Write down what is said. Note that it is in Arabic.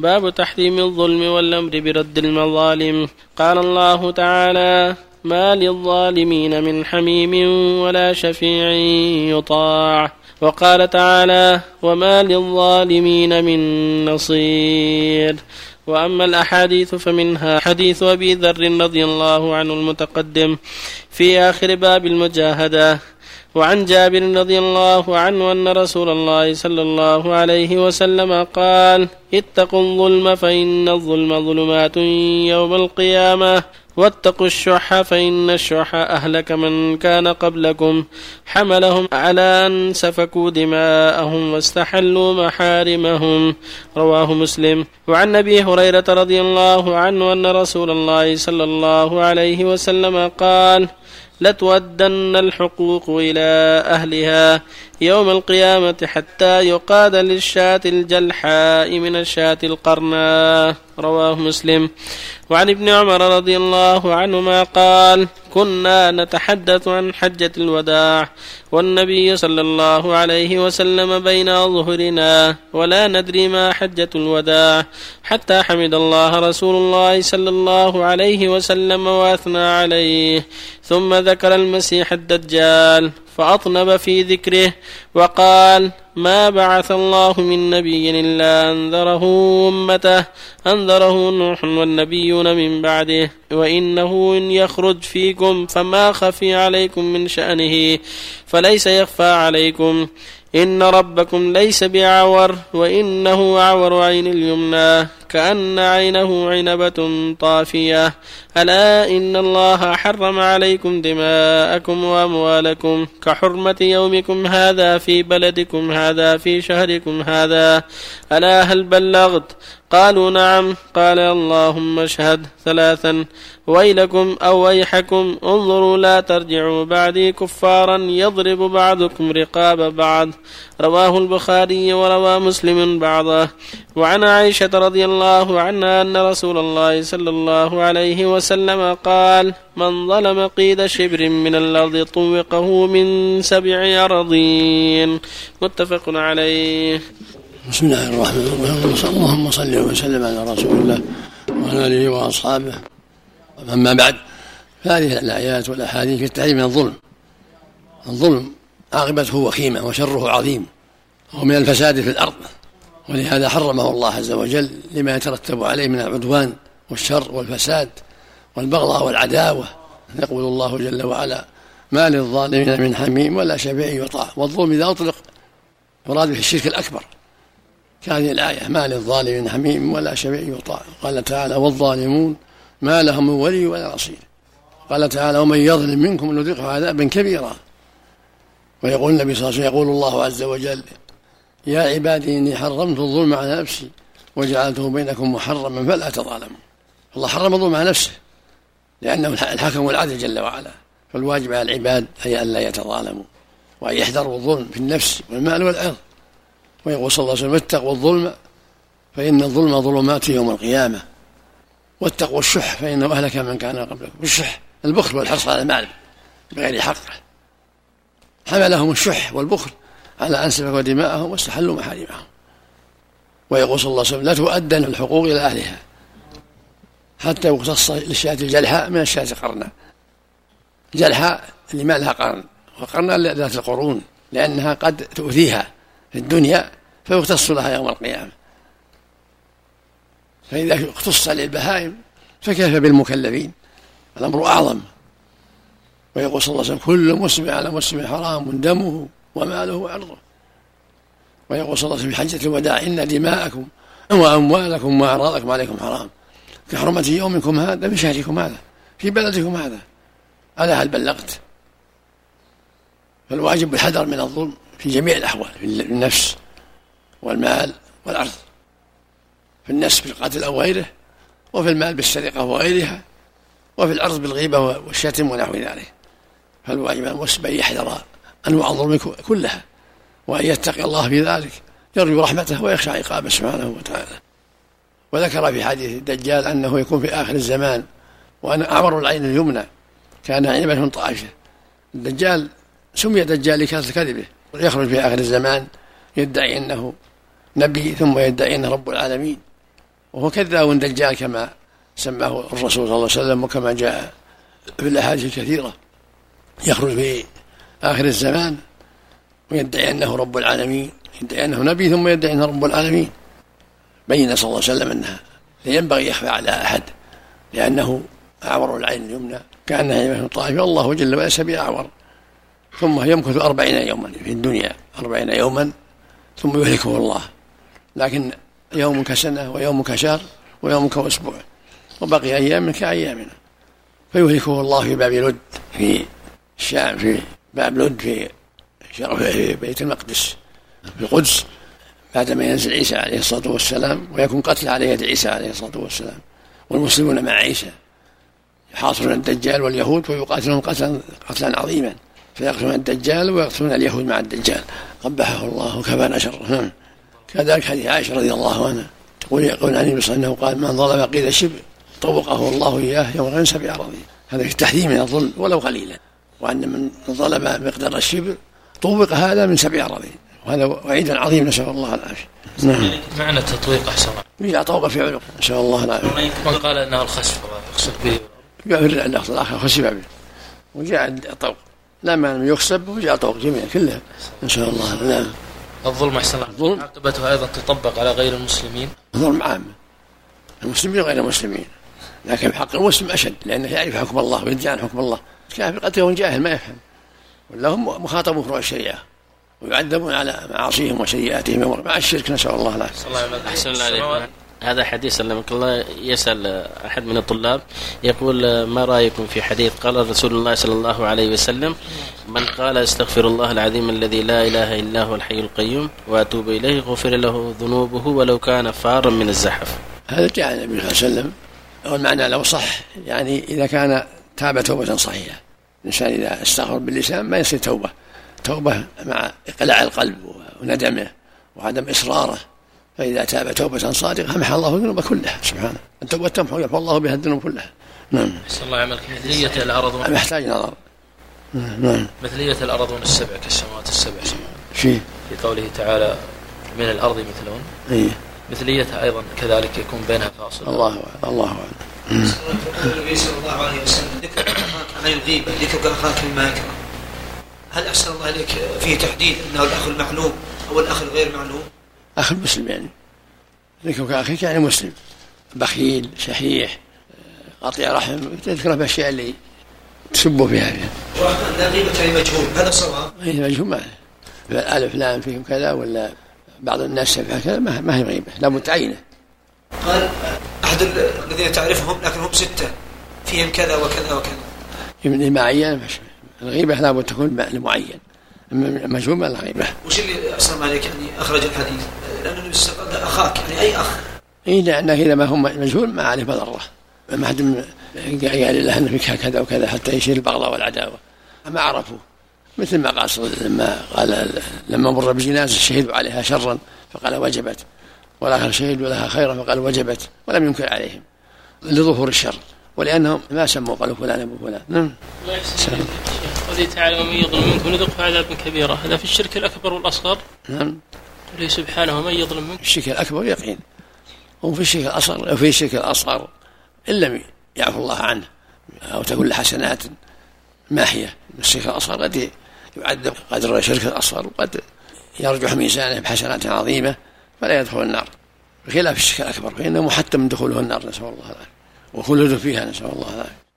باب تحريم الظلم والأمر برد المظالم. قال الله تعالى ما للظالمين من حميم ولا شفيع يطاع وقال تعالى وما للظالمين من نصير وأما الأحاديث فمنها حديث أبي ذر رضي الله عنه المتقدم في آخر باب المجاهدة. وعن جابر رضي الله عنه أن رسول الله صلى الله عليه وسلم قال اتقوا الظلم فإن الظلم ظلمات يوم القيامة واتقوا الشح فإن الشح أهلك من كان قبلكم حملهم على أن سفكوا دماءهم واستحلوا محارمهم. رواه مسلم. وعن أبي هريرة رضي الله عنه أن رسول الله صلى الله عليه وسلم قال لتودن الحقوق إلى أهلها يوم القيامة حتى يقاد للشاة الجلحاء من الشاة القرناء. رواه مسلم. وعن ابن عمر رضي الله عنهما قال كنا نتحدث عن حجة الوداع والنبي صلى الله عليه وسلم بين ظهرنا ولا ندري ما حجة الوداع حتى حمد الله رسول الله صلى الله عليه وسلم وأثنى عليه. ثم ذكر المسيح الدجال فأطنب في ذكره وقال ما بعث الله من نبي إلا أنذره أمته. أنذره نوح والنبيون من بعده. وإنه إن يخرج فيكم فما خفي عليكم من شأنه. فليس يخفى عليكم. إن ربكم ليس بعور وإنه عور عين اليمنى كأن عينه عنبة طافية. ألا إن الله حرم عليكم دماءكم وأموالكم كحرمة يومكم هذا في بلدكم هذا في شهركم هذا. ألا هل بلغت قالوا نعم. قال اللهم اشهد ثلاثا. ويلكم أو ويحكم انظروا لا ترجعوا بعدي كفارا يضرب بعضكم رقاب بعض. رواه البخاري وروى مسلم بعضه وعن عائشة رضي الله عنها أن رسول الله صلى الله عليه وسلم قال من ظلم قيد شبر من الأرض طوقه من سبع أرضين متفق عليه. بسم الله الرحمن الرحيم. اللهم صل وسلم على رسول الله وعلى آله وأصحابه. أما بعد فهذه الآيات والأحاديث في التحريم من الظلم. الظلم عاقبته وخيمة وشره عظيم. وهو من الفساد في الأرض. ولهذا حرمه الله عز وجل لما يترتب عليه من العدوان والشر والفساد والبغضاء والعداوة. يقول الله جل وعلا ما للظالمين من حميم ولا شفيع يطاع والظلم إذا أطلق يراد به الشرك الأكبر. كهذه الآية ما للظالمين حميم ولا شفيع يطاع. قال تعالى والظالمون ما لهم من ولي ولا نصير. قال تعالى ومن يظلم منكم نذقه عذابا كبيرا. ويقول النبي صلى الله عليه وسلم يقول الله عز وجل يا عبادي إني حرمت الظلم على نفسي وجعلته بينكم محرما فلا تظالموا. الله حرم الظلم على نفسه لأنه الحكم والعدل جل وعلا. فالواجب على العباد أي ألا يتظالموا وأن يحذروا الظلم في النفس والمال والعرض ويقول صلى الله عليه وسلم اتقوا الظلم فإن الظلم ظلمات يوم القيامة. واتقوا الشح فإنه أهلك من كان قبلكم. الشح البخل والحرص على المال بغير حقه حملهم الشح والبخل على أن سفكوا دماءهم واستحلوا محارمهم. ويقول صلى الله عليه وسلم لا تؤدن الحقوق إلى أهلها. حتى يقتص للشاة الجلحاء من الشاة قرنا جلحاء اللي ما لها قرن. وقرنا ذات القرون لأنها قد تؤذيها. في الدنيا فيختص لها يوم القيامة. فإذا اختص للبهائم فكيف بالمكلفين؟ الأمر أعظم. ويقول صلى الله عليه وسلم كل مسلم على مسلم حرام دمه وماله وعرضه. ويقول صلى الله عليه وسلم في حجة الوداع إن دماءكم وأموالكم وأعراضكم عليكم حرام. كحرمة يومكم هذا في شهركم هذا في بلدكم هذا. ألا هل بلغت؟ فالواجب الحذر من الظلم. في جميع الأحوال في النفس والمال والأرض في النفس بالقتل أو غيره وفي المال بالسرقة وغيرها وفي الأرض بالغيبة والشتم ونحو ذلك. فالواجب على المسلم أن يحذر أنواع الظلم كلها وأن يتقي الله في ذلك يرجو رحمته ويخشى عقابه سبحانه وتعالى. وذكر في حديث الدجال أنه يكون في آخر الزمان وأنا أعور العين اليمنى كان عنبة طائشة. الدجال سمي دجال لكثرة كذبة. يخرج في آخر الزمان يدعي أنه نبي ثم يدعي أنه رب العالمين. وهو كذاب دجال كما سماه الرسول صلى الله عليه وسلم وكما جاء في الأحاديث الكثيرة. يخرج في آخر الزمان ويدعي أنه رب العالمين يدعي أنه نبي ثم يدعي أنه رب العالمين. بين صلى الله عليه وسلم أنها لا ينبغي يخفى على أحد لأنه أعور العين اليمنى كأنها يمه طائفة. الله جل وعلا ليس باعور ثم يمكث أربعين يوما في الدنيا أربعين يوما ثم يهلكه الله. لكن يوم كسنة ويوم كشهر ويوم كأسبوع وبقي أيام كأيامنا. فيهلكه الله في باب لد في الشام في باب لد في في بيت المقدس في القدس. بعدما ينزل عيسى عليه الصلاة والسلام ويكون قتل على يد عيسى عليه الصلاة والسلام والمسلمون مع عيسى يحاصرون الدجال واليهود ويقاتلون قتلا قتلا عظيما. فيقتلون الدجال ويقتلون اليهود مع الدجال. قبحه الله وكفانا شره نعم. كذلك حديث عائشة رضي الله عنها. تقول يقول عن النبي أنه قال من ظلم قيل شبر طوقه الله إياه يوم غير سبع اراضين هذا في التحذير من الظلم ولو قليلا. وأن من ظلم مقدار الشبر طوق هذا من سبع اراضين وهذا وعيد عظيم نسأل الله العافية. نعم. معنى التطويق أحسن الله. طوق في عنق نسأل الله العافية. من قال إنه الخسف يقصد به. اللفظ الآخر خسف به. وجاء الطوق. لا ما يخسب وجاء طوق جميع كلها نسال الله. نعم الظلم أحسن الله. الظلم. عاقبته أيضا تطبق على غير المسلمين؟ الظلم عام. المسلمين وغير المسلمين. لكن حق المسلم أشد لأنه يعرف حكم الله ويدعي عن حكم الله. الكافر قد يكون جاهل ما يفهم. ولا هم مخاطبون فروع الشريعة ويعذبون على معاصيهم وسيئاتهم مع الشرك نسأل الله العافية. أحسن الله عليك هذا حديث سلمك الله يسأل أحد من الطلاب يقول ما رأيكم في حديث قال رسول الله صلى الله عليه وسلم من قال استغفر الله العظيم الذي لا إله إلا هو الحي القيوم وأتوب إليه غفر له ذنوبه ولو كان فارا من الزحف. هذا جاء النبي صلى الله عليه وسلم والمعنى لو صح. يعني إذا كان تاب توبة صحيحة الإنسان إذا استغفر باللسان ما يصير توبة. توبة مع إقلاع القلب وندمه وعدم إصراره. فإذا تاب توبة صادقة محى الله الذنوب كلها. سبحانه. التوبة تمحو يمحو الله بها الذنوب كلها. نعم. أحسن الله عملك مثلية الأرض محتاج نظر نعم مثلية الأرضون السبع كالسماوات السبع. في في قوله تعالى من الأرض مثلون إيه. مثليتها أيضا كذلك يكون بينها فاصل. الله أعلم الله أعلم. النبي صلى الله عليه وسلم ذكر أخاك عن الغيبة ذكر أخاك مما يكره هل أحسن الله عليك فيه تحديد أنه الأخ المعلوم أو الأخ الغير معلوم؟ أخ المسلم يعني. ذكرك أخيك يعني مسلم. بخيل شحيح قاطع رحم تذكره بالأشياء اللي تسبه فيها لا غيبة يعني. مجهول هذا صواب أي مجهول ما. ألف فلان فيهم كذا ولا بعض الناس سبحة كذا ما هي غيبة لا متعينة. قال أحد الذين تعرفهم لكن هم ستة فيهم كذا وكذا وكذا. يمني معين الغيبة لابد تكون لمعين مجهول ما لا غيبة. وش اللي أسلم عليك يعني أخرج الحديث؟ لأن النبي الله اخاك يعني أي أخ. اي لأنه اذا ما هو مجهول ما عليه مضره ما حد قال له انه فيك كذا وكذا حتى يشير البغضاء والعداوة. ما عرفوا. مثل ما قال لما قال لما مر بجنازة شهدوا عليها شرا فقال وجبت. والاخر شهدوا لها خيرا فقال وجبت. ولم ينكر عليهم لظهور الشر. ولأنهم ما سموا قالوا فلان أبو فلان. نعم. قوله تعالى ومن يظلم منكم نذقه عذابا كبيرا هذا في الشرك الأكبر والأصغر. نعم. قوله سبحانه ومن يظلم منكم الشرك الأكبر يقين. وفي الشرك الأصغر وفي الشرك الأصغر إن لم يعفو الله عنه أو تكون له حسنات ماحية الشرك الأصغر قد يعذب قدر الشرك الأصغر وقد يرجح ميزانه بحسنات عظيمة فلا يدخل النار. بخلاف الشرك الأكبر فإنه محتم من دخوله النار نسأل الله العافية. وخلده فيها نسأل الله العافية.